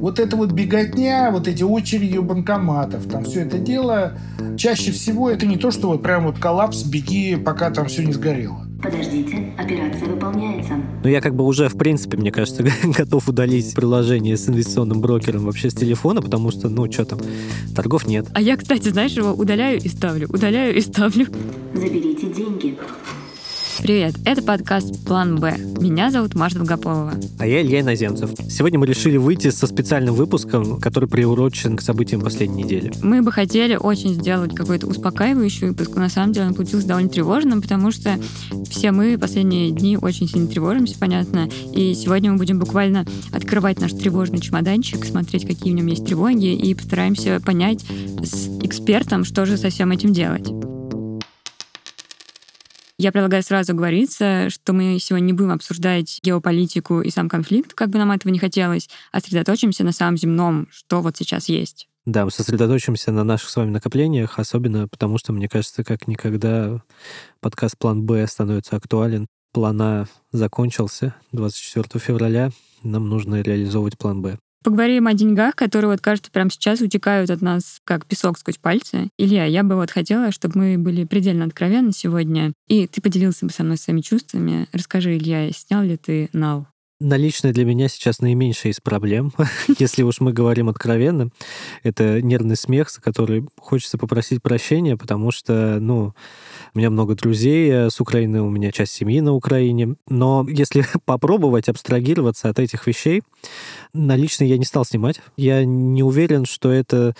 Вот это вот беготня, вот эти очереди у банкоматов, там все это дело, чаще всего это не то, что вот прям вот коллапс, беги, пока там все не сгорело. Подождите, операция выполняется. Ну, я как бы уже, в принципе, мне кажется, готов удалить приложение с инвестиционным брокером вообще с телефона, потому что, ну, что там, торгов нет. А я, кстати, знаешь, его удаляю и ставлю, удаляю и ставлю. Заберите деньги. Привет, это подкаст «План Б». Меня зовут Маша Долгополова. А я Илья Иноземцев. Сегодня мы решили выйти со специальным выпуском, который приурочен к событиям последней недели. Мы бы хотели очень сделать какой-то успокаивающий выпуск, но на самом деле он получился довольно тревожным, потому что все мы последние дни очень сильно тревожимся, понятно, и сегодня мы будем буквально открывать наш тревожный чемоданчик, смотреть, какие в нем есть тревоги, и постараемся понять с экспертом, что же со всем этим делать. Я предлагаю сразу говориться, что мы сегодня не будем обсуждать геополитику и сам конфликт, как бы нам этого не хотелось, а сосредоточимся на самом земном, что вот сейчас есть. Да, мы сосредоточимся на наших с вами накоплениях, особенно потому что, мне кажется, как никогда подкаст «План Б» становится актуален. План А закончился 24 февраля, нам нужно реализовывать план Б. Поговорим о деньгах, которые, вот, кажется, прямо сейчас утекают от нас, как песок сквозь пальцы. Илья, я бы вот хотела, чтобы мы были предельно откровенны сегодня, и ты поделился бы со мной своими чувствами. Расскажи, Илья, снял ли ты нал? Наличные для меня сейчас наименьшая из проблем, если уж мы говорим откровенно. Это нервный смех, за который хочется попросить прощения, потому что, ну, у меня много друзей э, с Украины, у меня часть семьи на Украине. Но если попробовать абстрагироваться от этих вещей, наличные я не стал снимать. Я не уверен, что это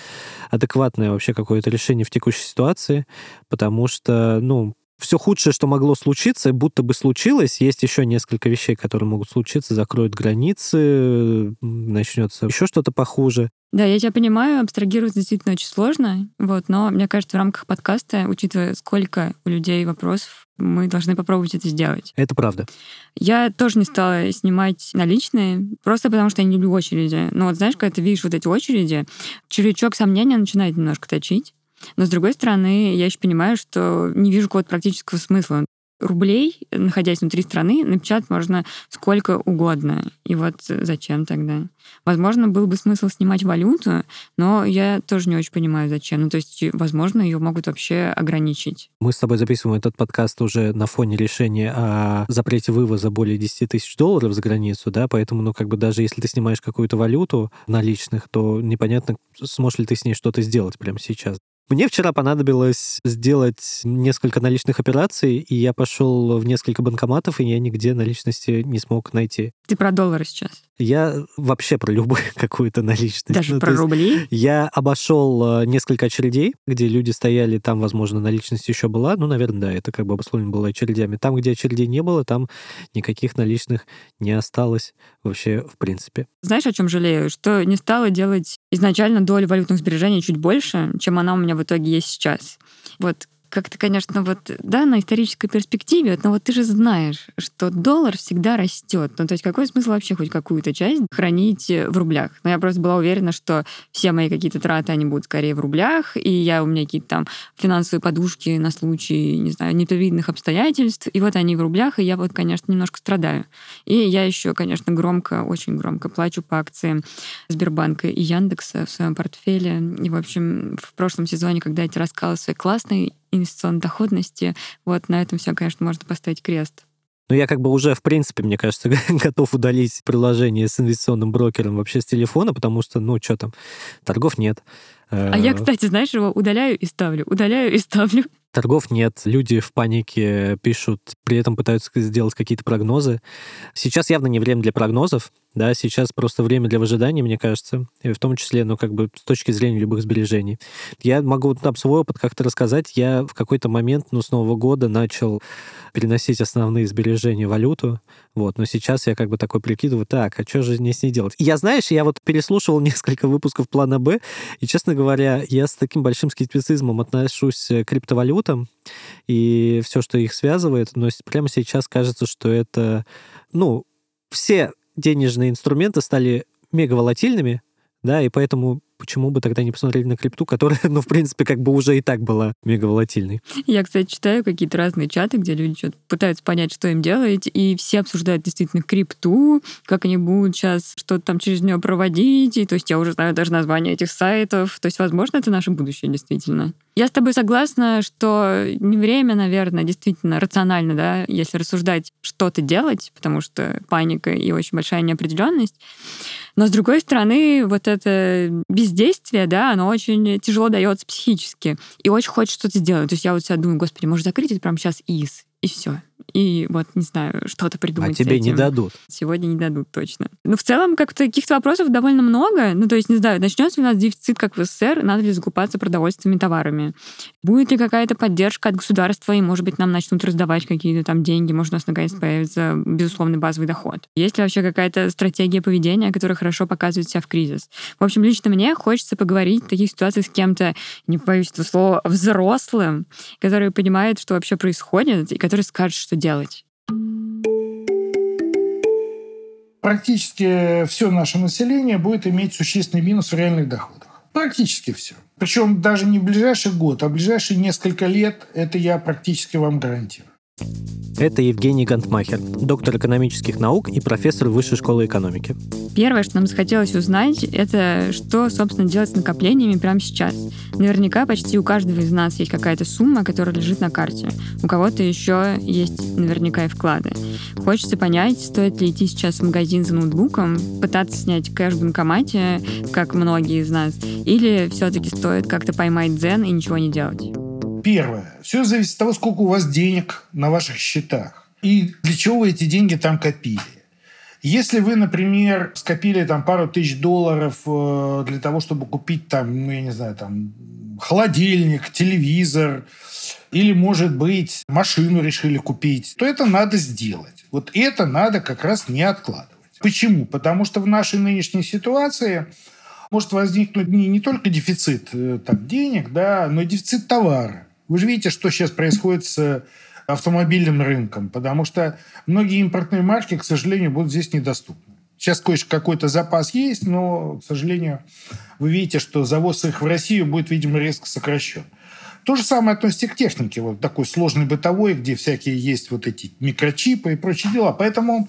адекватное вообще какое-то решение в текущей ситуации, потому что, ну, все худшее, что могло случиться, будто бы случилось. Есть еще несколько вещей, которые могут случиться. Закроют границы, начнется еще что-то похуже. Да, я тебя понимаю, абстрагировать действительно очень сложно, вот, но мне кажется, в рамках подкаста, учитывая, сколько у людей вопросов, мы должны попробовать это сделать. Это правда. Я тоже не стала снимать наличные, просто потому что я не люблю очереди. Но вот знаешь, когда ты видишь вот эти очереди, червячок сомнения начинает немножко точить. Но, с другой стороны, я еще понимаю, что не вижу какого-то практического смысла рублей, находясь внутри страны, напечатать можно сколько угодно. И вот зачем тогда? Возможно, был бы смысл снимать валюту, но я тоже не очень понимаю, зачем. Ну, то есть, возможно, ее могут вообще ограничить. Мы с тобой записываем этот подкаст уже на фоне решения о запрете вывоза более 10 тысяч долларов за границу, да, поэтому, ну, как бы даже если ты снимаешь какую-то валюту наличных, то непонятно, сможешь ли ты с ней что-то сделать прямо сейчас. Мне вчера понадобилось сделать несколько наличных операций, и я пошел в несколько банкоматов, и я нигде наличности не смог найти. Ты про доллары сейчас? Я вообще про любую какую-то наличность. Даже ну, про рубли? Я обошел э, несколько очередей, где люди стояли, там, возможно, наличность еще была. Ну, наверное, да, это как бы обусловлено было очередями. Там, где очередей не было, там никаких наличных не осталось вообще в принципе. Знаешь, о чем жалею? Что не стала делать изначально долю валютных сбережений чуть больше, чем она у меня в итоге есть сейчас. Вот как-то, конечно, вот, да, на исторической перспективе, но вот ты же знаешь, что доллар всегда растет. Ну, то есть какой смысл вообще хоть какую-то часть хранить в рублях? Но я просто была уверена, что все мои какие-то траты, они будут скорее в рублях, и я у меня какие-то там финансовые подушки на случай, не знаю, непредвиденных обстоятельств, и вот они в рублях, и я вот, конечно, немножко страдаю. И я еще, конечно, громко, очень громко плачу по акциям Сбербанка и Яндекса в своем портфеле. И, в общем, в прошлом сезоне, когда я рассказывала свои классные инвестиционной доходности. Вот на этом все, конечно, можно поставить крест. Ну, я как бы уже, в принципе, мне кажется, готов удалить приложение с инвестиционным брокером вообще с телефона, потому что, ну, что там, торгов нет. А я, э, кстати, знаешь, его удаляю и ставлю, удаляю и ставлю. Торгов нет, люди в панике пишут, при этом пытаются сделать какие-то прогнозы. Сейчас явно не время для прогнозов, да, сейчас просто время для выжидания, мне кажется, и в том числе, ну, как бы с точки зрения любых сбережений. Я могу там свой опыт как-то рассказать. Я в какой-то момент, ну, с Нового года начал переносить основные сбережения в валюту, вот, но сейчас я как бы такой прикидываю, так, а что же мне с ней делать? я, знаешь, я вот переслушивал несколько выпусков плана Б, и, честно говоря, я с таким большим скептицизмом отношусь к криптовалютам и все, что их связывает, но прямо сейчас кажется, что это, ну, все денежные инструменты стали мега волатильными, да, и поэтому почему бы тогда не посмотреть на крипту, которая, ну, в принципе, как бы уже и так была мега волатильной. Я, кстати, читаю какие-то разные чаты, где люди что-то пытаются понять, что им делать, и все обсуждают действительно крипту, как они будут сейчас что-то там через нее проводить, и то есть я уже знаю даже название этих сайтов, то есть, возможно, это наше будущее действительно. Я с тобой согласна, что не время, наверное, действительно рационально, да, если рассуждать, что-то делать, потому что паника и очень большая неопределенность. Но, с другой стороны, вот это бездействие, да, оно очень тяжело дается психически. И очень хочет что-то сделать. То есть я вот себя думаю, господи, может закрыть это прямо сейчас ИС, и все и вот, не знаю, что-то придумать. А тебе не дадут. Сегодня не дадут, точно. Ну, в целом, как-то каких-то вопросов довольно много. Ну, то есть, не знаю, начнется у нас дефицит, как в СССР, надо ли закупаться продовольственными товарами? Будет ли какая-то поддержка от государства, и, может быть, нам начнут раздавать какие-то там деньги, может, у нас наконец появится безусловный базовый доход? Есть ли вообще какая-то стратегия поведения, которая хорошо показывает себя в кризис? В общем, лично мне хочется поговорить в таких ситуациях с кем-то, не боюсь этого слова, взрослым, который понимает, что вообще происходит, и который скажет, что делать? Практически все наше население будет иметь существенный минус в реальных доходах. Практически все. Причем даже не в ближайший год, а ближайшие несколько лет, это я практически вам гарантирую. Это Евгений Гантмахер, доктор экономических наук и профессор Высшей школы экономики. Первое, что нам захотелось узнать, это что, собственно, делать с накоплениями прямо сейчас. Наверняка почти у каждого из нас есть какая-то сумма, которая лежит на карте. У кого-то еще есть наверняка и вклады. Хочется понять, стоит ли идти сейчас в магазин за ноутбуком, пытаться снять кэш в банкомате, как многие из нас, или все-таки стоит как-то поймать дзен и ничего не делать. Первое. Все зависит от того, сколько у вас денег на ваших счетах. И для чего вы эти деньги там копили. Если вы, например, скопили там пару тысяч долларов э, для того, чтобы купить там, ну, я не знаю, там, холодильник, телевизор, или, может быть, машину решили купить, то это надо сделать. Вот это надо как раз не откладывать. Почему? Потому что в нашей нынешней ситуации может возникнуть не, не только дефицит э, там, денег, да, но и дефицит товара. Вы же видите, что сейчас происходит с автомобильным рынком, потому что многие импортные марки, к сожалению, будут здесь недоступны. Сейчас какой-то запас есть, но, к сожалению, вы видите, что завоз их в Россию будет, видимо, резко сокращен. То же самое относится к технике, вот такой сложной бытовой, где всякие есть вот эти микрочипы и прочие дела. Поэтому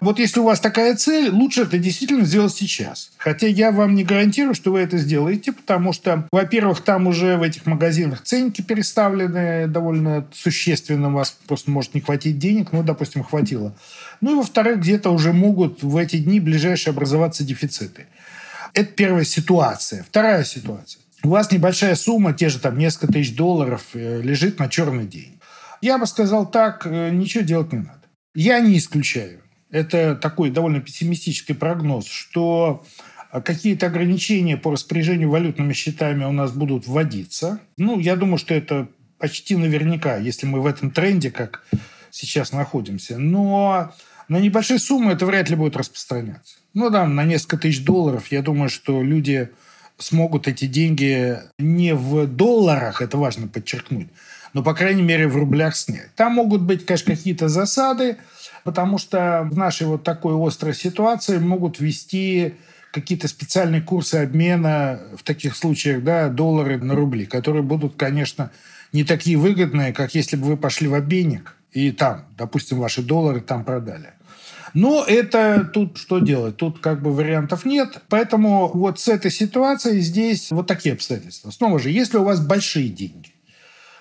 вот если у вас такая цель, лучше это действительно сделать сейчас. Хотя я вам не гарантирую, что вы это сделаете, потому что, во-первых, там уже в этих магазинах ценники переставлены довольно существенно, у вас просто может не хватить денег, ну, допустим, хватило. Ну и, во-вторых, где-то уже могут в эти дни ближайшие образоваться дефициты. Это первая ситуация. Вторая ситуация у вас небольшая сумма, те же там несколько тысяч долларов, э, лежит на черный день. Я бы сказал так, э, ничего делать не надо. Я не исключаю. Это такой довольно пессимистический прогноз, что э, какие-то ограничения по распоряжению валютными счетами у нас будут вводиться. Ну, я думаю, что это почти наверняка, если мы в этом тренде, как сейчас находимся. Но на небольшие суммы это вряд ли будет распространяться. Ну да, на несколько тысяч долларов, я думаю, что люди смогут эти деньги не в долларах, это важно подчеркнуть, но, по крайней мере, в рублях снять. Там могут быть, конечно, какие-то засады, потому что в нашей вот такой острой ситуации могут ввести какие-то специальные курсы обмена в таких случаях, да, доллары на рубли, которые будут, конечно, не такие выгодные, как если бы вы пошли в обменник и там, допустим, ваши доллары там продали. Но это тут что делать? Тут как бы вариантов нет. Поэтому вот с этой ситуацией здесь вот такие обстоятельства. Снова же, если у вас большие деньги,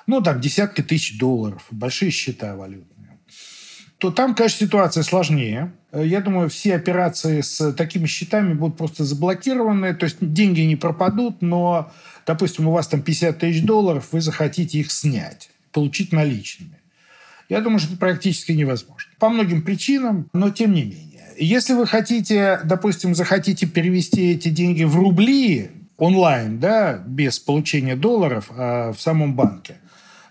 ну там десятки тысяч долларов, большие счета валютные, то там, конечно, ситуация сложнее. Я думаю, все операции с такими счетами будут просто заблокированы. То есть деньги не пропадут, но, допустим, у вас там 50 тысяч долларов, вы захотите их снять, получить наличными. Я думаю, что это практически невозможно. По многим причинам, но тем не менее. Если вы хотите, допустим, захотите перевести эти деньги в рубли онлайн, да, без получения долларов а в самом банке,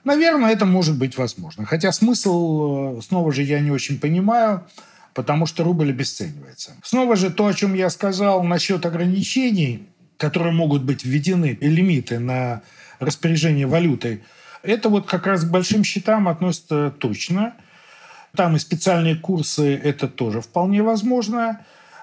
наверное, это может быть возможно. Хотя смысл, э, снова же, я не очень понимаю, потому что рубль обесценивается. Снова же то, о чем я сказал насчет ограничений, которые могут быть введены, лимиты на распоряжение валютой – это вот как раз к большим счетам относится точно. Там и специальные курсы, это тоже вполне возможно.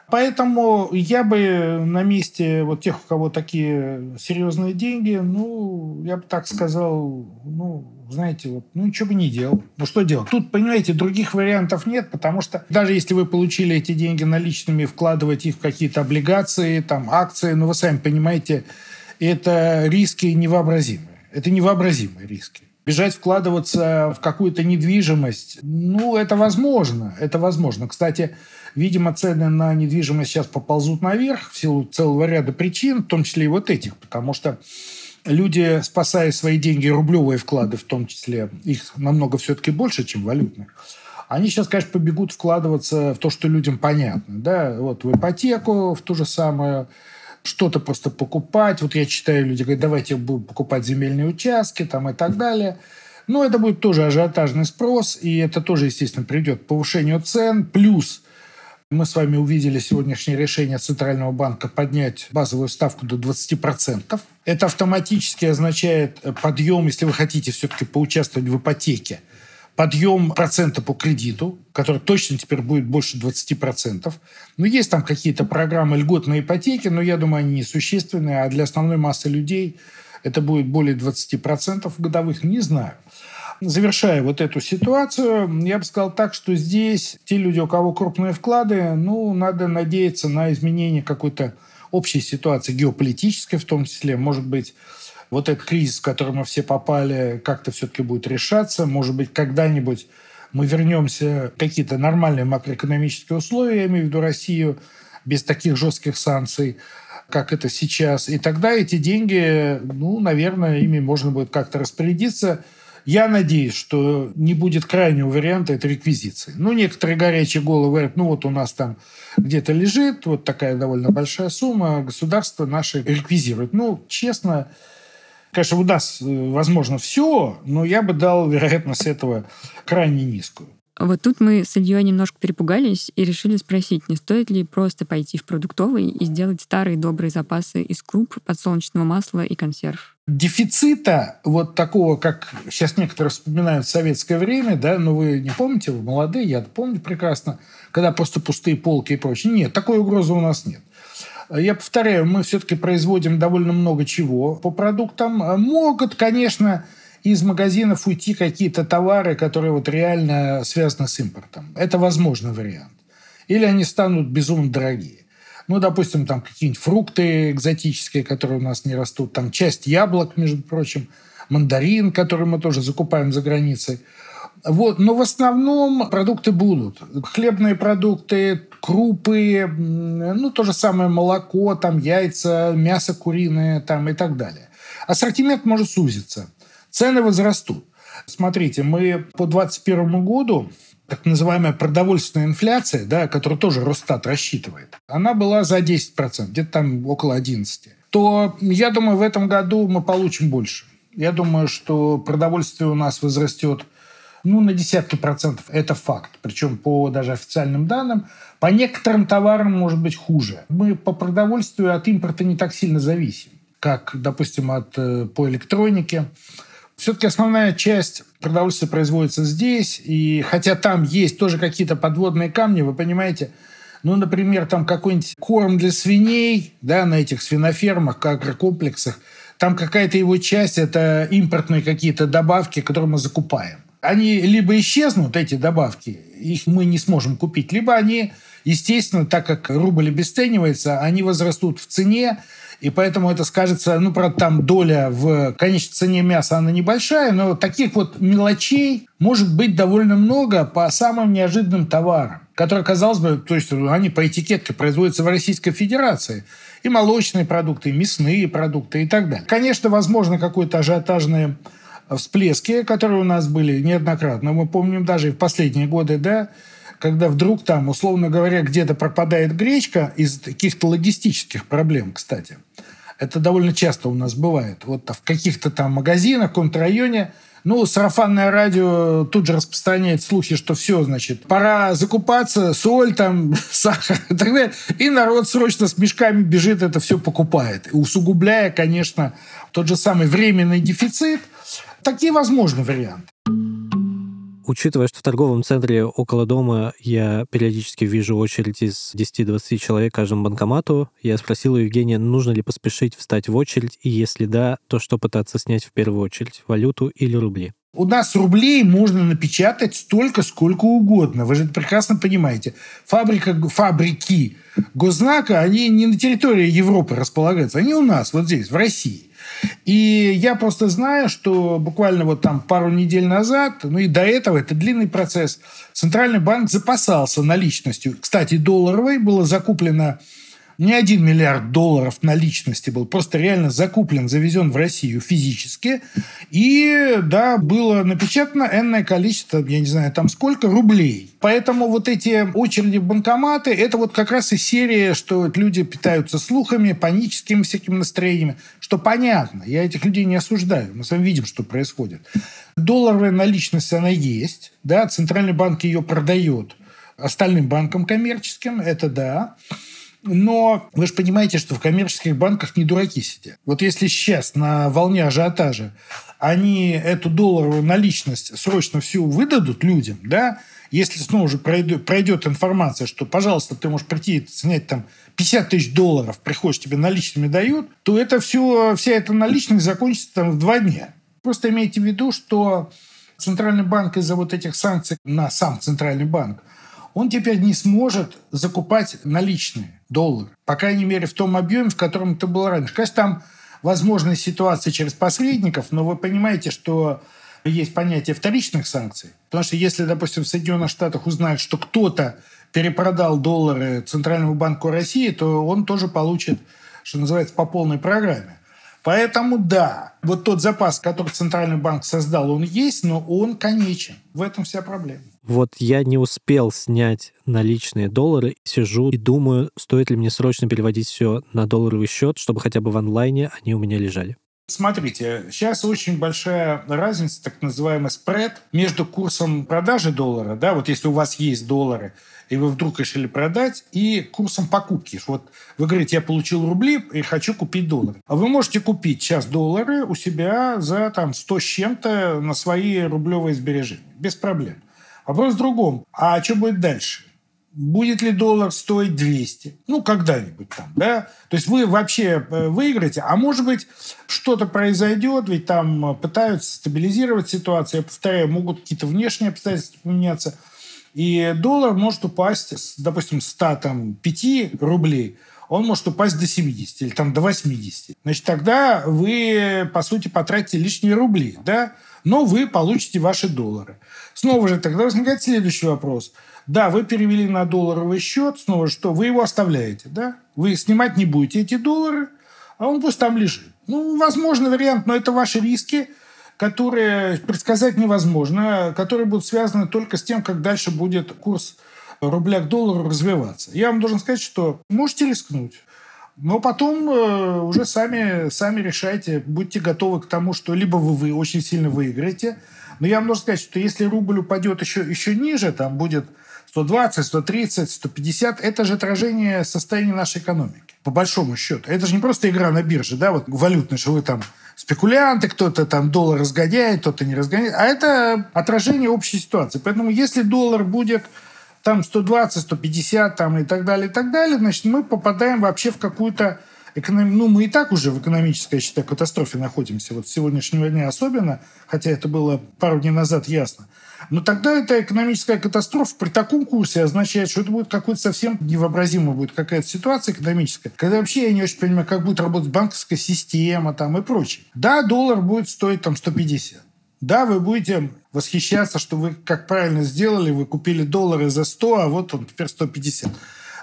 Поэтому я бы на месте вот тех, у кого такие серьезные деньги, ну, я бы так сказал, ну, знаете, вот, ну, ничего бы не делал. Ну, что делать? Тут, понимаете, других вариантов нет, потому что даже если вы получили эти деньги наличными, вкладывать их в какие-то облигации, там, акции, ну, вы сами понимаете, это риски невообразимые. Это невообразимые риски. Бежать вкладываться в какую-то недвижимость, ну, это возможно. Это возможно. Кстати, видимо, цены на недвижимость сейчас поползут наверх в силу целого ряда причин, в том числе и вот этих. Потому что люди, спасая свои деньги, рублевые вклады в том числе, их намного все-таки больше, чем валютных, они сейчас, конечно, побегут вкладываться в то, что людям понятно. Да? Вот в ипотеку, в ту же самую, что-то просто покупать. Вот я читаю, люди говорят, давайте будем покупать земельные участки там, и так далее. Но это будет тоже ажиотажный спрос, и это тоже, естественно, приведет к повышению цен. Плюс мы с вами увидели сегодняшнее решение Центрального банка поднять базовую ставку до 20%. Это автоматически означает подъем, если вы хотите все-таки поучаствовать в ипотеке, подъем процента по кредиту, который точно теперь будет больше 20%. Ну, есть там какие-то программы льготной ипотеки, но я думаю, они несущественные, а для основной массы людей это будет более 20% годовых, не знаю. Завершая вот эту ситуацию, я бы сказал так, что здесь те люди, у кого крупные вклады, ну, надо надеяться на изменение какой-то общей ситуации, геополитической в том числе. Может быть, вот этот кризис, в который мы все попали, как-то все-таки будет решаться. Может быть, когда-нибудь мы вернемся в какие-то нормальные макроэкономические условия, я имею в виду Россию, без таких жестких санкций, как это сейчас. И тогда эти деньги, ну, наверное, ими можно будет как-то распорядиться. Я надеюсь, что не будет крайнего варианта это реквизиции. Ну, некоторые горячие головы говорят, ну, вот у нас там где-то лежит вот такая довольно большая сумма, государство наше реквизирует. Ну, честно, Конечно, у нас э, возможно все, но я бы дал вероятность этого крайне низкую. Вот тут мы с Ильей немножко перепугались и решили спросить, не стоит ли просто пойти в продуктовый и сделать старые добрые запасы из круп, подсолнечного масла и консерв. Дефицита вот такого, как сейчас некоторые вспоминают в советское время, да, но вы не помните, вы молодые, я помню прекрасно, когда просто пустые полки и прочее. Нет, такой угрозы у нас нет. Я повторяю, мы все-таки производим довольно много чего по продуктам. Могут, конечно, из магазинов уйти какие-то товары, которые вот реально связаны с импортом. Это возможный вариант. Или они станут безумно дорогие. Ну, допустим, там какие-нибудь фрукты экзотические, которые у нас не растут, там часть яблок, между прочим, мандарин, который мы тоже закупаем за границей. Вот. Но в основном продукты будут. Хлебные продукты, крупы, ну, то же самое молоко, там, яйца, мясо куриное там, и так далее. Ассортимент может сузиться. Цены возрастут. Смотрите, мы по 2021 году так называемая продовольственная инфляция, да, которую тоже Росстат рассчитывает, она была за 10%, где-то там около 11%. То, я думаю, в этом году мы получим больше. Я думаю, что продовольствие у нас возрастет ну, на десятки процентов. Это факт. Причем по даже официальным данным. По некоторым товарам может быть хуже. Мы по продовольствию от импорта не так сильно зависим, как, допустим, от, э, по электронике. Все-таки основная часть продовольствия производится здесь, и хотя там есть тоже какие-то подводные камни, вы понимаете, ну, например, там какой-нибудь корм для свиней, да, на этих свинофермах, агрокомплексах, там какая-то его часть – это импортные какие-то добавки, которые мы закупаем они либо исчезнут, эти добавки, их мы не сможем купить, либо они, естественно, так как рубль обесценивается, они возрастут в цене, и поэтому это скажется, ну, правда, там доля в конечной цене мяса, она небольшая, но таких вот мелочей может быть довольно много по самым неожиданным товарам, которые, казалось бы, то есть они по этикетке производятся в Российской Федерации. И молочные продукты, и мясные продукты и так далее. Конечно, возможно, какое-то ажиотажное всплески, которые у нас были неоднократно. Мы помним даже и в последние годы, да, когда вдруг там, условно говоря, где-то пропадает гречка из каких-то логистических проблем, кстати. Это довольно часто у нас бывает. Вот в каких-то там магазинах, в каком-то районе ну, сарафанное радио тут же распространяет слухи, что все, значит, пора закупаться, соль там, сахар и так далее. И народ срочно с мешками бежит, это все покупает. Усугубляя, конечно, тот же самый временный дефицит – такие возможны варианты. Учитывая, что в торговом центре около дома я периодически вижу очередь из 10-20 человек к каждому банкомату, я спросил у Евгения, нужно ли поспешить встать в очередь, и если да, то что пытаться снять в первую очередь, валюту или рубли? У нас рублей можно напечатать столько, сколько угодно. Вы же это прекрасно понимаете. Фабрика, фабрики госзнака, они не на территории Европы располагаются, они у нас, вот здесь, в России. И я просто знаю, что буквально вот там пару недель назад, ну и до этого, это длинный процесс, Центральный банк запасался наличностью. Кстати, долларовой было закуплено не один миллиард долларов наличности был просто реально закуплен, завезен в Россию физически. И, да, было напечатано энное количество, я не знаю, там сколько, рублей. Поэтому вот эти очереди в банкоматы, это вот как раз и серия, что люди питаются слухами, паническими всякими настроениями, что понятно. Я этих людей не осуждаю. Мы с вами видим, что происходит. Долларовая наличность, она есть. Да, Центральный банк ее продает остальным банкам коммерческим, это да. Но вы же понимаете, что в коммерческих банках не дураки сидят. Вот если сейчас на волне ажиотажа они эту долларовую наличность срочно всю выдадут людям, да, если снова же пройдет, пройдет информация, что, пожалуйста, ты можешь прийти снять там 50 тысяч долларов, приходишь, тебе наличными дают, то это все, вся эта наличность закончится там в два дня. Просто имейте в виду, что Центральный банк из-за вот этих санкций на сам Центральный банк – он теперь не сможет закупать наличные доллары. По крайней мере, в том объеме, в котором это было раньше. Конечно, там возможны ситуации через посредников, но вы понимаете, что есть понятие вторичных санкций. Потому что если, допустим, в Соединенных Штатах узнают, что кто-то перепродал доллары Центральному банку России, то он тоже получит, что называется, по полной программе. Поэтому да, вот тот запас, который Центральный банк создал, он есть, но он конечен. В этом вся проблема. Вот я не успел снять наличные доллары, сижу и думаю, стоит ли мне срочно переводить все на долларовый счет, чтобы хотя бы в онлайне они у меня лежали. Смотрите, сейчас очень большая разница, так называемый спред, между курсом продажи доллара, да, вот если у вас есть доллары, и вы вдруг решили продать, и курсом покупки. Вот вы говорите, я получил рубли и хочу купить доллары. А вы можете купить сейчас доллары у себя за там 100 с чем-то на свои рублевые сбережения. Без проблем. Вопрос в другом. А что будет дальше? Будет ли доллар стоить 200? Ну, когда-нибудь там, да? То есть вы вообще э, выиграете, а может быть, что-то произойдет, ведь там пытаются стабилизировать ситуацию. Я повторяю, могут какие-то внешние обстоятельства поменяться – и доллар может упасть, с, допустим, 105 рублей, он может упасть до 70 или там до 80. Значит, тогда вы, по сути, потратите лишние рубли, да? Но вы получите ваши доллары. Снова же тогда возникает следующий вопрос. Да, вы перевели на долларовый счет, снова что? Вы его оставляете, да? Вы снимать не будете эти доллары, а он пусть там лежит. Ну, возможно, вариант, но это ваши риски – которые предсказать невозможно, которые будут связаны только с тем, как дальше будет курс рубля к доллару развиваться. Я вам должен сказать, что можете рискнуть. Но потом э, уже сами, сами решайте, будьте готовы к тому, что либо вы, вы очень сильно выиграете. Но я вам должен сказать, что если рубль упадет еще, еще ниже, там будет 120, 130, 150, это же отражение состояния нашей экономики, по большому счету. Это же не просто игра на бирже, да, вот валютная, что вы там спекулянты, кто-то там доллар разгоняет, кто-то не разгоняет. А это отражение общей ситуации. Поэтому если доллар будет там 120, 150 там, и так далее, и так далее, значит, мы попадаем вообще в какую-то эконом... ну, мы и так уже в экономической, я считаю, катастрофе находимся. Вот с сегодняшнего дня особенно, хотя это было пару дней назад ясно. Но тогда эта экономическая катастрофа при таком курсе означает, что это будет какой-то совсем невообразимая будет какая-то ситуация экономическая, когда вообще я не очень понимаю, как будет работать банковская система там и прочее. Да, доллар будет стоить там 150. Да, вы будете восхищаться, что вы как правильно сделали, вы купили доллары за 100, а вот он теперь 150.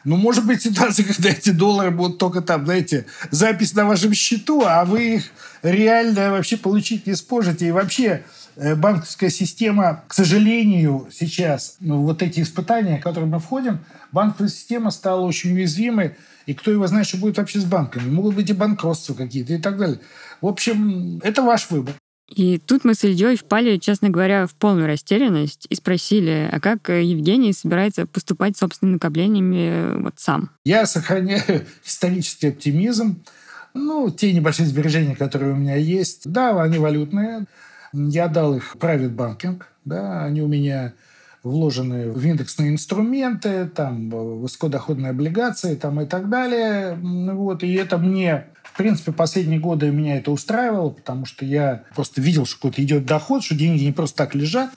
Ну, может быть, ситуация, когда эти доллары будут только там, знаете, запись на вашем счету, а вы их реально вообще получить не сможете. И вообще Э, банковская система, к сожалению, сейчас, ну, вот эти испытания, в которые мы входим, банковская система стала очень уязвимой, и кто его знает, что будет вообще с банками. Могут быть и банкротства какие-то и так далее. В общем, это ваш выбор. И тут мы с Ильей впали, честно говоря, в полную растерянность и спросили, а как Евгений собирается поступать собственными накоплениями э, вот сам? Я сохраняю исторический оптимизм. Ну, те небольшие сбережения, которые у меня есть, да, они валютные. Я дал их private banking, Да, они у меня вложены в индексные инструменты, там, высокодоходные облигации там, и так далее. Вот, и это мне, в принципе, последние годы меня это устраивало, потому что я просто видел, что какой-то идет доход, что деньги не просто так лежат.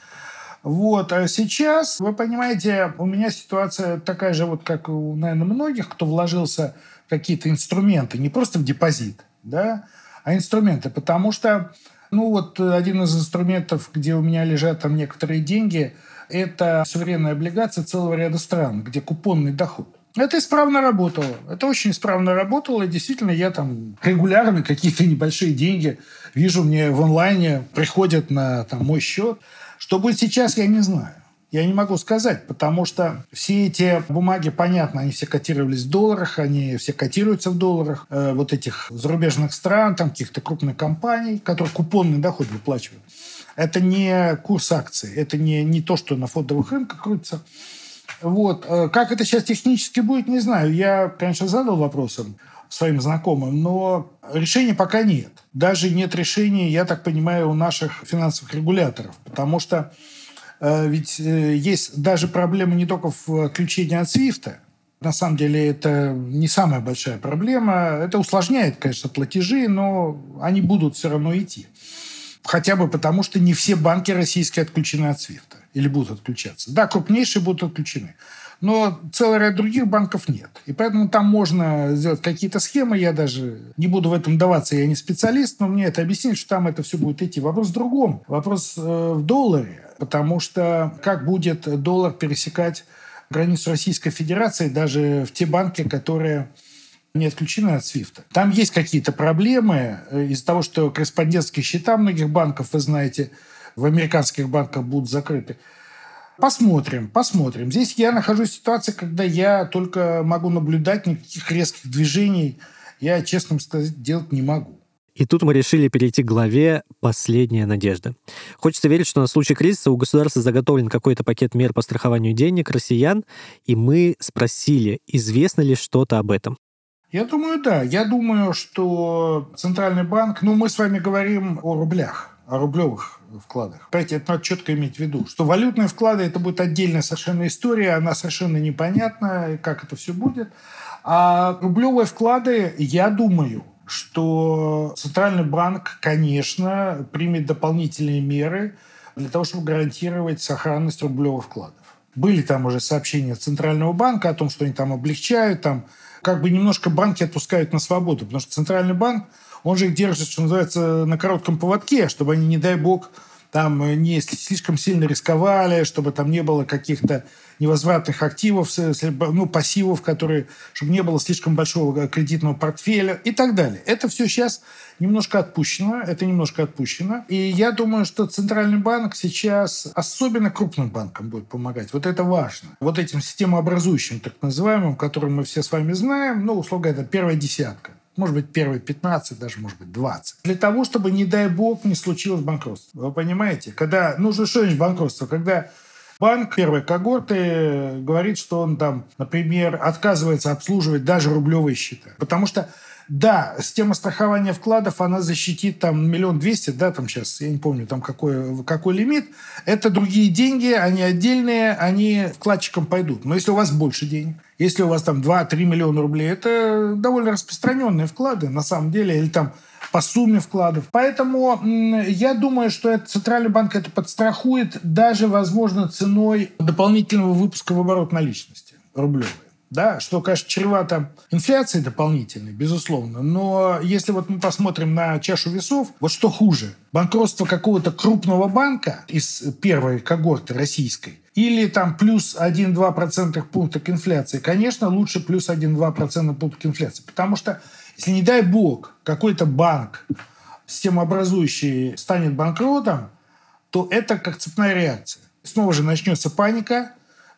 Вот. А сейчас, вы понимаете, у меня ситуация такая же, вот как у, наверное, многих, кто вложился в какие-то инструменты, не просто в депозит, да, а инструменты. Потому что, ну вот один из инструментов, где у меня лежат там некоторые деньги – это суверенные облигации целого ряда стран, где купонный доход. Это исправно работало. Это очень исправно работало. И действительно, я там регулярно какие-то небольшие деньги вижу мне в онлайне, приходят на там, мой счет. Что будет сейчас, я не знаю. Я не могу сказать, потому что все эти бумаги, понятно, они все котировались в долларах, они все котируются в долларах, э, вот этих зарубежных стран, там каких-то крупных компаний, которые купонный доход выплачивают. Это не курс акций, это не, не то, что на фондовых рынках крутится. Вот. Э, как это сейчас технически будет, не знаю. Я, конечно, задал вопросом своим знакомым, но решения пока нет. Даже нет решения, я так понимаю, у наших финансовых регуляторов. Потому что э, ведь э, есть даже проблема не только в отключении от свифта, на самом деле это не самая большая проблема. Это усложняет, конечно, платежи, но они будут все равно идти. Хотя бы потому, что не все банки российские отключены от свифта или будут отключаться. Да, крупнейшие будут отключены. Но целый ряд других банков нет. И поэтому там можно сделать какие-то схемы. Я даже не буду в этом даваться, я не специалист, но мне это объяснить, что там это все будет идти. Вопрос в другом. Вопрос э, в долларе. Потому что как будет доллар пересекать границу Российской Федерации даже в те банки, которые не отключены от Свифта. Там есть какие-то проблемы э, из-за того, что корреспондентские счета многих банков, вы знаете, в американских банках будут закрыты. Посмотрим, посмотрим. Здесь я нахожусь в ситуации, когда я только могу наблюдать, никаких резких движений я, честно сказать, делать не могу. И тут мы решили перейти к главе «Последняя надежда». Хочется верить, что на случай кризиса у государства заготовлен какой-то пакет мер по страхованию денег россиян, и мы спросили, известно ли что-то об этом. Я думаю, да. Я думаю, что Центральный банк... Ну, мы с вами говорим о рублях, о рублевых вкладах. Понимаете, это надо четко иметь в виду, что валютные вклады – это будет отдельная совершенно история, она совершенно непонятна, как это все будет. А рублевые вклады, я думаю, что Центральный банк, конечно, примет дополнительные меры для того, чтобы гарантировать сохранность рублевых вкладов. Были там уже сообщения Центрального банка о том, что они там облегчают, там как бы немножко банки отпускают на свободу, потому что Центральный банк, он же их держит, что называется, на коротком поводке, чтобы они, не дай бог, там не слишком сильно рисковали, чтобы там не было каких-то невозвратных активов, ну, пассивов, которые, чтобы не было слишком большого кредитного портфеля и так далее. Это все сейчас немножко отпущено, это немножко отпущено. И я думаю, что Центральный банк сейчас особенно крупным банкам будет помогать. Вот это важно. Вот этим системообразующим, так называемым, которым мы все с вами знаем, ну, условно это первая десятка может быть, первые 15, даже, может быть, 20. Для того, чтобы, не дай бог, не случилось банкротство. Вы понимаете? Когда, ну, что-нибудь банкротство, когда Банк первой когорты говорит, что он там, например, отказывается обслуживать даже рублевые счета. Потому что да, система страхования вкладов, она защитит там миллион двести, да, там сейчас, я не помню, там какой, какой лимит. Это другие деньги, они отдельные, они вкладчикам пойдут. Но если у вас больше денег, если у вас там 2-3 миллиона рублей, это довольно распространенные вклады на самом деле, или там по сумме вкладов. Поэтому я думаю, что это, Центральный банк это подстрахует даже, возможно, ценой дополнительного выпуска в оборот наличности рублевой. Да, что, конечно, чревато инфляцией дополнительной, безусловно. Но если вот мы посмотрим на чашу весов, вот что хуже? Банкротство какого-то крупного банка из первой когорты российской или там плюс 1-2% пункта к инфляции? Конечно, лучше плюс 1-2% пункта к инфляции. Потому что если, не дай бог, какой-то банк системообразующий станет банкротом, то это как цепная реакция. Снова же начнется паника,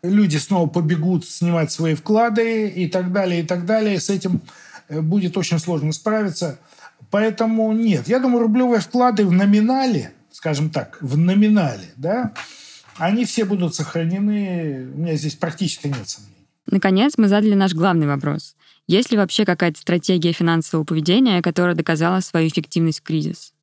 люди снова побегут снимать свои вклады и так далее, и так далее. С этим э, будет очень сложно справиться. Поэтому нет. Я думаю, рублевые вклады в номинале, скажем так, в номинале, да, они все будут сохранены. У меня здесь практически нет сомнений. Наконец, мы задали наш главный вопрос. Есть ли вообще какая-то стратегия финансового поведения, которая доказала свою эффективность в кризис?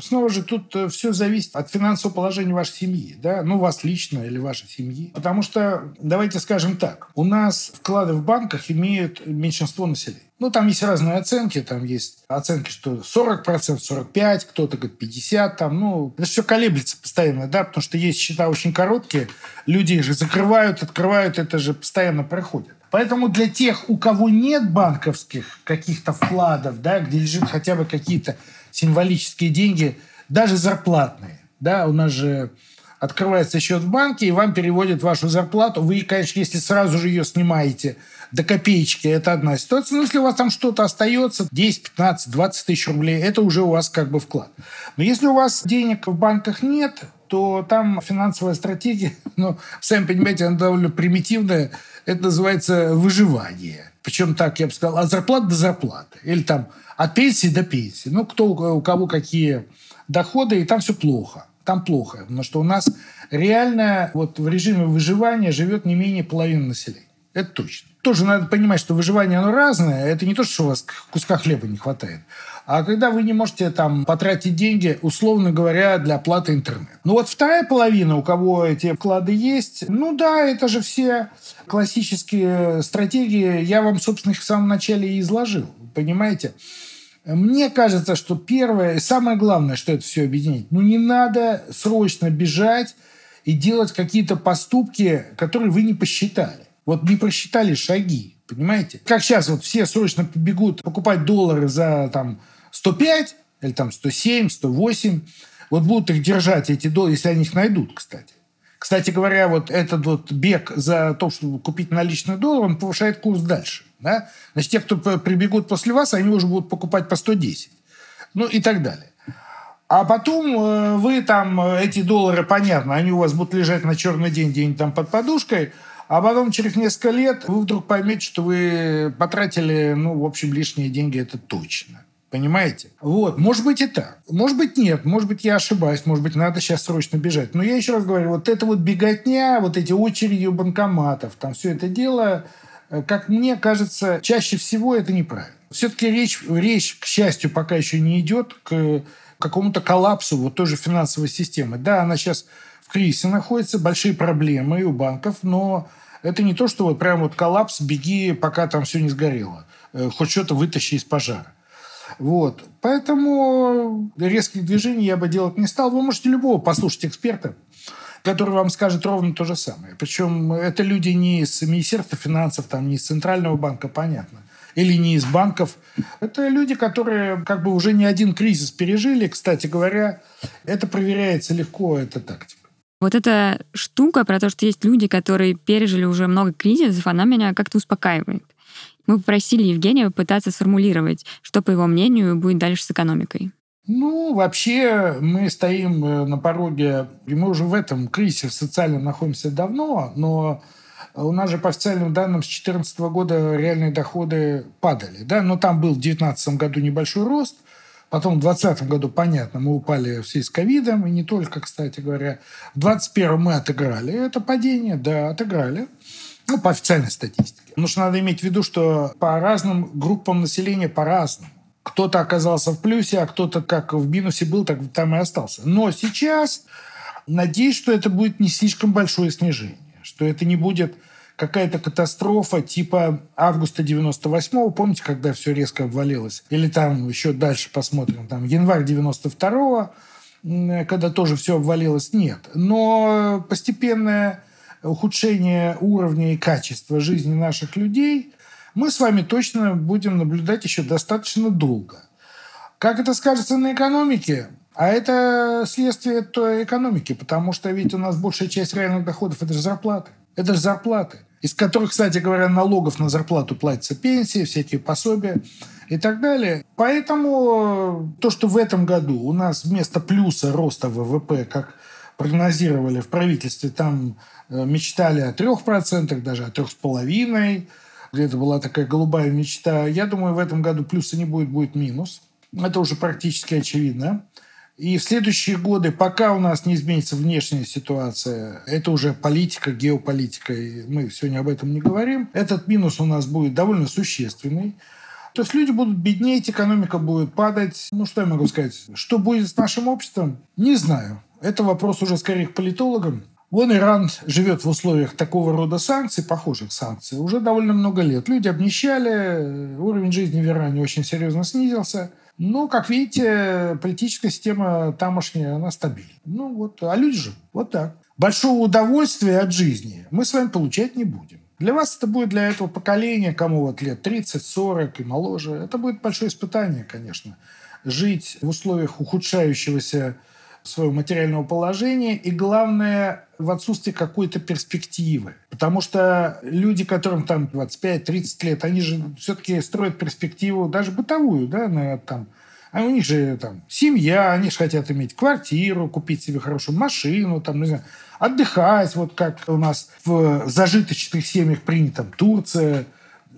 Снова же тут все зависит от финансового положения вашей семьи, да, ну, вас лично или вашей семьи. Потому что, давайте скажем так, у нас вклады в банках имеют меньшинство населения. Ну, там есть разные оценки. Там есть оценки, что 40%, 45%, кто-то говорит 50%. Там, ну, это все колеблется постоянно, да, потому что есть счета очень короткие. Люди же закрывают, открывают, это же постоянно проходит. Поэтому для тех, у кого нет банковских каких-то вкладов, да, где лежат хотя бы какие-то символические деньги, даже зарплатные, да, у нас же открывается счет в банке, и вам переводят вашу зарплату. Вы, конечно, если сразу же ее снимаете – до копеечки, это одна ситуация. Но если у вас там что-то остается, 10, 15, 20 тысяч рублей, это уже у вас как бы вклад. Но если у вас денег в банках нет, то там финансовая стратегия, ну, сами понимаете, она довольно примитивная. Это называется выживание. Причем так, я бы сказал, от зарплаты до зарплаты. Или там от пенсии до пенсии. Ну, кто у кого какие доходы, и там все плохо. Там плохо, потому что у нас реально вот в режиме выживания живет не менее половины населения. Это точно. Тоже надо понимать, что выживание, оно разное. Это не то, что у вас куска хлеба не хватает. А когда вы не можете там потратить деньги, условно говоря, для оплаты интернета. Ну вот вторая половина, у кого эти вклады есть, ну да, это же все классические стратегии. Я вам, собственно, их в самом начале и изложил. Понимаете? Мне кажется, что первое и самое главное, что это все объединить, ну не надо срочно бежать и делать какие-то поступки, которые вы не посчитали. Вот не просчитали шаги, понимаете? Как сейчас вот все срочно побегут покупать доллары за там 105 или там 107, 108. Вот будут их держать, эти доллары, если они их найдут, кстати. Кстати говоря, вот этот вот бег за то, чтобы купить наличный доллар, он повышает курс дальше. Да? Значит, те, кто прибегут после вас, они уже будут покупать по 110. Ну и так далее. А потом э, вы там, э, эти доллары, понятно, они у вас будут лежать на черный день где-нибудь там под подушкой – а потом через несколько лет вы вдруг поймете, что вы потратили, ну, в общем, лишние деньги, это точно. Понимаете? Вот. Может быть и так. Может быть нет. Может быть я ошибаюсь. Может быть надо сейчас срочно бежать. Но я еще раз говорю, вот это вот беготня, вот эти очереди у банкоматов, там все это дело, э, как мне кажется, чаще всего это неправильно. Все-таки речь, речь, к счастью, пока еще не идет к какому-то коллапсу вот той же финансовой системы. Да, она сейчас в кризисе находится, большие проблемы у банков, но это не то, что вот прям вот коллапс, беги, пока там все не сгорело. Э, хоть что-то вытащи из пожара. Вот. Поэтому резких движений я бы делать не стал. Вы можете любого послушать эксперта, который вам скажет ровно то же самое. Причем это люди не из Министерства финансов, там, не из Центрального банка, понятно, или не из банков. Это люди, которые как бы уже не один кризис пережили. Кстати говоря, это проверяется легко, эта тактика. Вот эта штука про то, что есть люди, которые пережили уже много кризисов, она меня как-то успокаивает. Мы попросили Евгения пытаться сформулировать, что, по его мнению, будет дальше с экономикой. Ну, вообще, мы стоим э, на пороге, и мы уже в этом кризисе в социальном находимся давно, но у нас же по официальным данным с 2014 года реальные доходы падали. Да? Но там был в 2019 году небольшой рост, Потом в 2020 году, понятно, мы упали в связи с ковидом, и не только, кстати говоря. В 2021 мы отыграли это падение, да, отыграли. Ну, по официальной статистике. Потому что надо иметь в виду, что по разным группам населения по-разному. Кто-то оказался в плюсе, а кто-то как в минусе был, так там и остался. Но сейчас надеюсь, что это будет не слишком большое снижение, что это не будет какая-то катастрофа типа августа 98-го, помните, когда все резко обвалилось? Или там еще дальше посмотрим, там январь 92-го, когда тоже все обвалилось? Нет. Но постепенное ухудшение уровня и качества жизни наших людей мы с вами точно будем наблюдать еще достаточно долго. Как это скажется на экономике? А это следствие той экономики, потому что ведь у нас большая часть реальных доходов – это же зарплаты. Это же зарплаты из которых, кстати говоря, налогов на зарплату платятся пенсии, всякие пособия и так далее. Поэтому то, что в этом году у нас вместо плюса роста ВВП, как прогнозировали в правительстве, там э, мечтали о 3%, даже о 3,5%, где-то была такая голубая мечта. Я думаю, в этом году плюса не будет, будет минус. Это уже практически очевидно. И в следующие годы, пока у нас не изменится внешняя ситуация, это уже политика, геополитика, и мы сегодня об этом не говорим, этот минус у нас будет довольно существенный. То есть люди будут беднеть, экономика будет падать. Ну, что я могу сказать? Что будет с нашим обществом? Не знаю. Это вопрос уже скорее к политологам. Вон Иран живет в условиях такого рода санкций, похожих санкций, уже довольно много лет. Люди обнищали, уровень жизни в Иране очень серьезно снизился. Но, как видите, политическая система тамошняя, она стабильна. Ну вот, а люди живут. Вот так. Большого удовольствия от жизни мы с вами получать не будем. Для вас это будет, для этого поколения, кому вот лет 30, 40 и моложе, это будет большое испытание, конечно. Жить в условиях ухудшающегося своего материального положения и, главное, в отсутствии какой-то перспективы. Потому что люди, которым там 25-30 лет, они же все-таки строят перспективу даже бытовую, да, на, там, а у них же там семья, они же хотят иметь квартиру, купить себе хорошую машину, там, не знаю, отдыхать, вот как у нас в зажиточных семьях принято, там, Турция,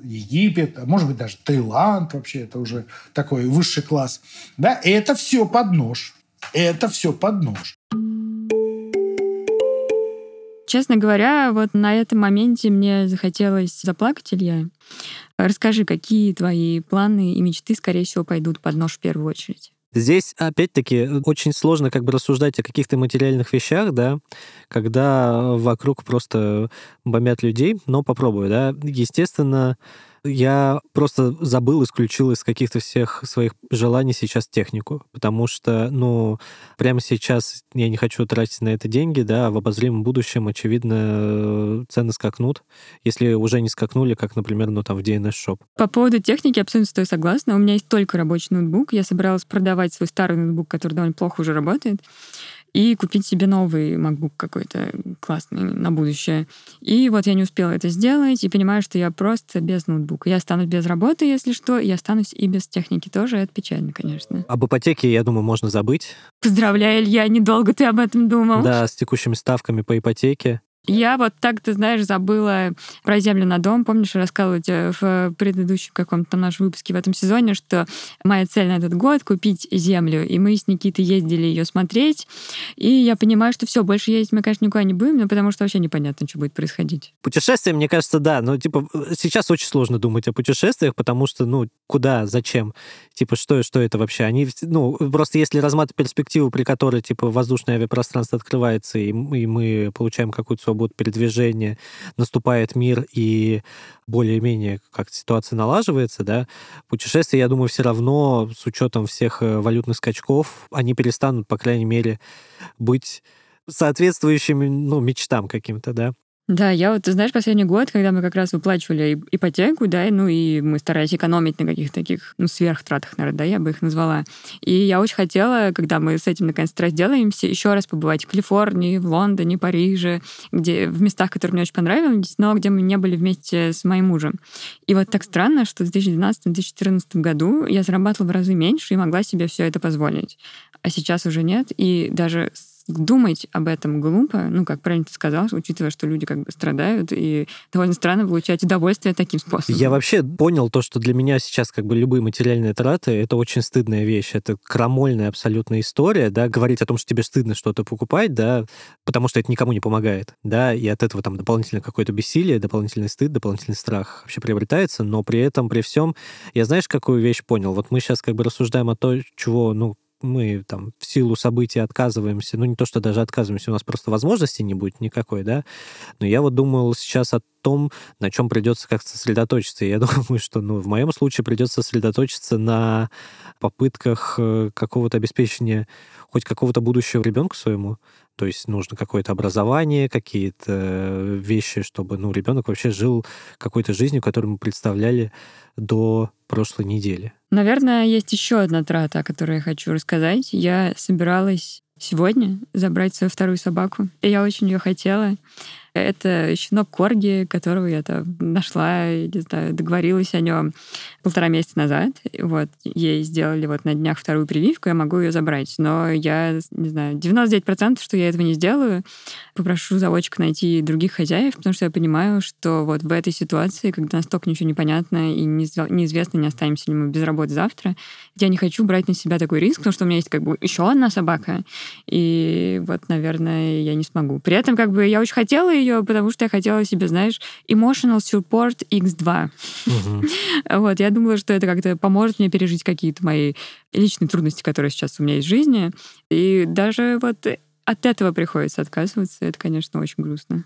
Египет, а может быть даже Таиланд вообще, это уже такой высший класс. Да, и это все под нож. Это все под нож. Честно говоря, вот на этом моменте мне захотелось заплакать, Илья. Расскажи, какие твои планы и мечты, скорее всего, пойдут под нож в первую очередь? Здесь, опять-таки, очень сложно как бы рассуждать о каких-то материальных вещах, да, когда вокруг просто бомбят людей, но попробую, да. Естественно, я просто забыл, исключил из каких-то всех своих желаний сейчас технику, потому что, ну, прямо сейчас я не хочу тратить на это деньги, да, а в обозримом будущем, очевидно, цены скакнут, если уже не скакнули, как, например, ну, там, в DNS Shop. По поводу техники абсолютно с тобой согласна. У меня есть только рабочий ноутбук. Я собиралась продавать свой старый ноутбук, который довольно плохо уже работает и купить себе новый MacBook какой-то классный на будущее. И вот я не успела это сделать, и понимаю, что я просто без ноутбука. Я останусь без работы, если что, и останусь и без техники тоже. Это печально, конечно. Об ипотеке, я думаю, можно забыть. Поздравляю, Илья, недолго ты об этом думал. Да, с текущими ставками по ипотеке. Я вот так, ты знаешь, забыла про землю на дом. Помнишь, я рассказывала тебе в предыдущем каком-то нашем выпуске в этом сезоне, что моя цель на этот год — купить землю. И мы с Никитой ездили ее смотреть. И я понимаю, что все, больше ездить мы, конечно, никуда не будем, но потому что вообще непонятно, что будет происходить. Путешествия, мне кажется, да. Но, типа, сейчас очень сложно думать о путешествиях, потому что, ну, куда, зачем? Типа, что, что это вообще? Они, ну, просто если разматывать перспективу, при которой, типа, воздушное авиапространство открывается, и, и мы получаем какую-то свободу передвижения, наступает мир и более-менее как ситуация налаживается, да, путешествия, я думаю, все равно с учетом всех э, валютных скачков, они перестанут, по крайней мере, быть соответствующими, ну, мечтам каким-то, да. Да, я вот, ты знаешь, последний год, когда мы как раз выплачивали ипотеку, да, ну и мы старались экономить на каких-то таких, ну, сверхтратах, наверное, да, я бы их назвала. И я очень хотела, когда мы с этим наконец-то разделаемся, еще раз побывать в Калифорнии, в Лондоне, Париже, где, в местах, которые мне очень понравились, но где мы не были вместе с моим мужем. И вот так странно, что в 2012-2014 году я зарабатывала в разы меньше и могла себе все это позволить. А сейчас уже нет. И даже думать об этом глупо, ну, как правильно ты сказал, учитывая, что люди как бы страдают, и довольно странно получать удовольствие таким способом. Я вообще понял то, что для меня сейчас как бы любые материальные траты — это очень стыдная вещь, это крамольная абсолютная история, да, говорить о том, что тебе стыдно что-то покупать, да, потому что это никому не помогает, да, и от этого там дополнительно какое-то бессилие, дополнительный стыд, дополнительный страх вообще приобретается, но при этом, при всем, я знаешь, какую вещь понял? Вот мы сейчас как бы рассуждаем о том, чего, ну, мы там в силу событий отказываемся, ну не то, что даже отказываемся, у нас просто возможности не будет никакой, да, но я вот думал сейчас о том, на чем придется как-то сосредоточиться. Я думаю, что ну, в моем случае придется сосредоточиться на попытках э, какого-то обеспечения хоть какого-то будущего ребенку своему. То есть нужно какое-то образование, какие-то вещи, чтобы ну, ребенок вообще жил какой-то жизнью, которую мы представляли до прошлой недели. Наверное, есть еще одна трата, о которой я хочу рассказать. Я собиралась сегодня забрать свою вторую собаку. И я очень ее хотела. Это щенок Корги, которого я там нашла, не знаю, договорилась о нем полтора месяца назад. Вот, ей сделали вот на днях вторую прививку, я могу ее забрать. Но я, не знаю, 99% что я этого не сделаю. Попрошу заводчика найти других хозяев, потому что я понимаю, что вот в этой ситуации, когда настолько ничего не понятно и неизвестно, не останемся ли мы без работы завтра, я не хочу брать на себя такой риск, потому что у меня есть как бы еще одна собака, и вот, наверное, я не смогу. При этом как бы я очень хотела ее, потому что я хотела себе, знаешь, emotional support X2. Мгм. Вот, я думала, что это как-то поможет мне пережить какие-то мои личные трудности, которые сейчас у меня есть в жизни. И даже вот от этого приходится отказываться. Это, конечно, очень грустно.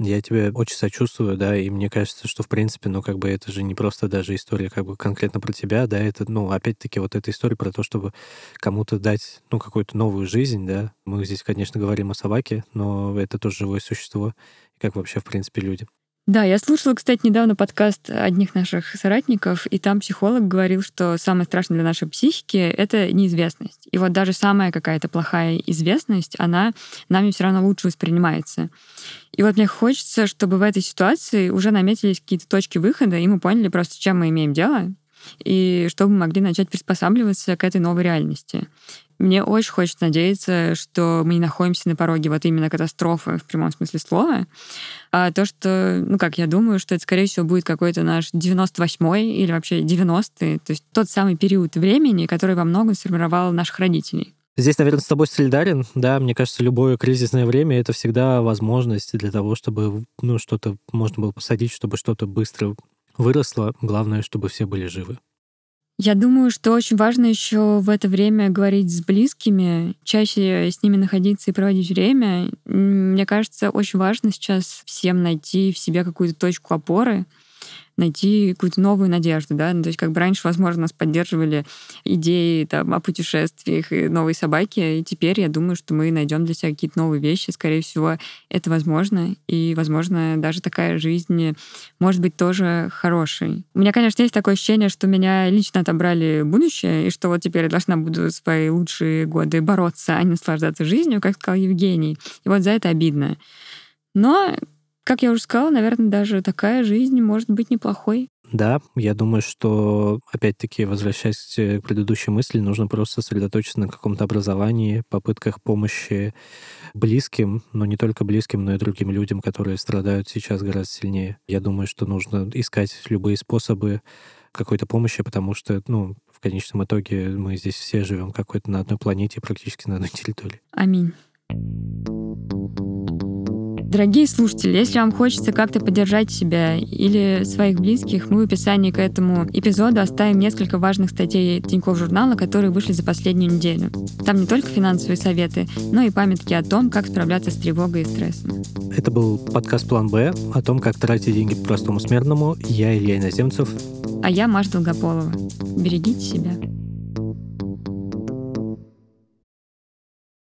Я тебе очень сочувствую, да, и мне кажется, что, в принципе, ну, как бы это же не просто даже история как бы конкретно про тебя, да, это, ну, опять-таки, вот эта история про то, чтобы кому-то дать, ну, какую-то новую жизнь, да. Мы здесь, конечно, говорим о собаке, но это тоже живое существо, как вообще, в принципе, люди. Да, я слушала, кстати, недавно подкаст одних наших соратников, и там психолог говорил, что самое страшное для нашей психики — это неизвестность. И вот даже самая какая-то плохая известность, она нами все равно лучше воспринимается. И вот мне хочется, чтобы в этой ситуации уже наметились какие-то точки выхода, и мы поняли просто, чем мы имеем дело, и чтобы могли начать приспосабливаться к этой новой реальности. Мне очень хочется надеяться, что мы не находимся на пороге вот именно катастрофы в прямом смысле слова, а то, что, ну как я думаю, что это, скорее всего, будет какой-то наш 98-й или вообще 90-й, то есть тот самый период времени, который во многом сформировал наших родителей. Здесь, наверное, с тобой солидарен, да, мне кажется, любое кризисное время — это всегда возможность для того, чтобы, ну, что-то можно было посадить, чтобы что-то быстро выросло. Главное, чтобы все были живы. Я думаю, что очень важно еще в это время говорить с близкими, чаще с ними находиться и проводить время. Мне кажется, очень важно сейчас всем найти в себе какую-то точку опоры, найти какую-то новую надежду, да, Ну, то есть как бы раньше, возможно, нас поддерживали идеи там о путешествиях и новой собаке, и теперь я думаю, что мы найдем для себя какие-то новые вещи, скорее всего, это возможно, и, возможно, даже такая жизнь может быть тоже хорошей. У меня, конечно, есть такое ощущение, что меня лично отобрали будущее, и что вот теперь я должна буду свои лучшие годы бороться, а не наслаждаться жизнью, как сказал Евгений. И вот за это обидно. Но, как я уже сказала, наверное, даже такая жизнь может быть неплохой. Да, я думаю, что, опять-таки, возвращаясь к предыдущей мысли, нужно просто сосредоточиться на каком-то образовании, попытках помощи близким, но не только близким, но и другим людям, которые страдают сейчас гораздо сильнее. Я думаю, что нужно искать любые способы какой-то помощи, потому что, ну, в конечном итоге мы здесь все живем какой-то на одной планете, практически на одной территории. Аминь. Дорогие слушатели, если вам хочется как-то поддержать себя или своих близких, мы в описании к этому эпизоду оставим несколько важных статей Тинькофф журнала, которые вышли за последнюю неделю. Там не только финансовые советы, но и памятки о том, как справляться с тревогой и стрессом. Это был подкаст «План Б» о том, как тратить деньги простому смертному. Я Илья Иноземцев. А я Маша Долгополова. Берегите себя.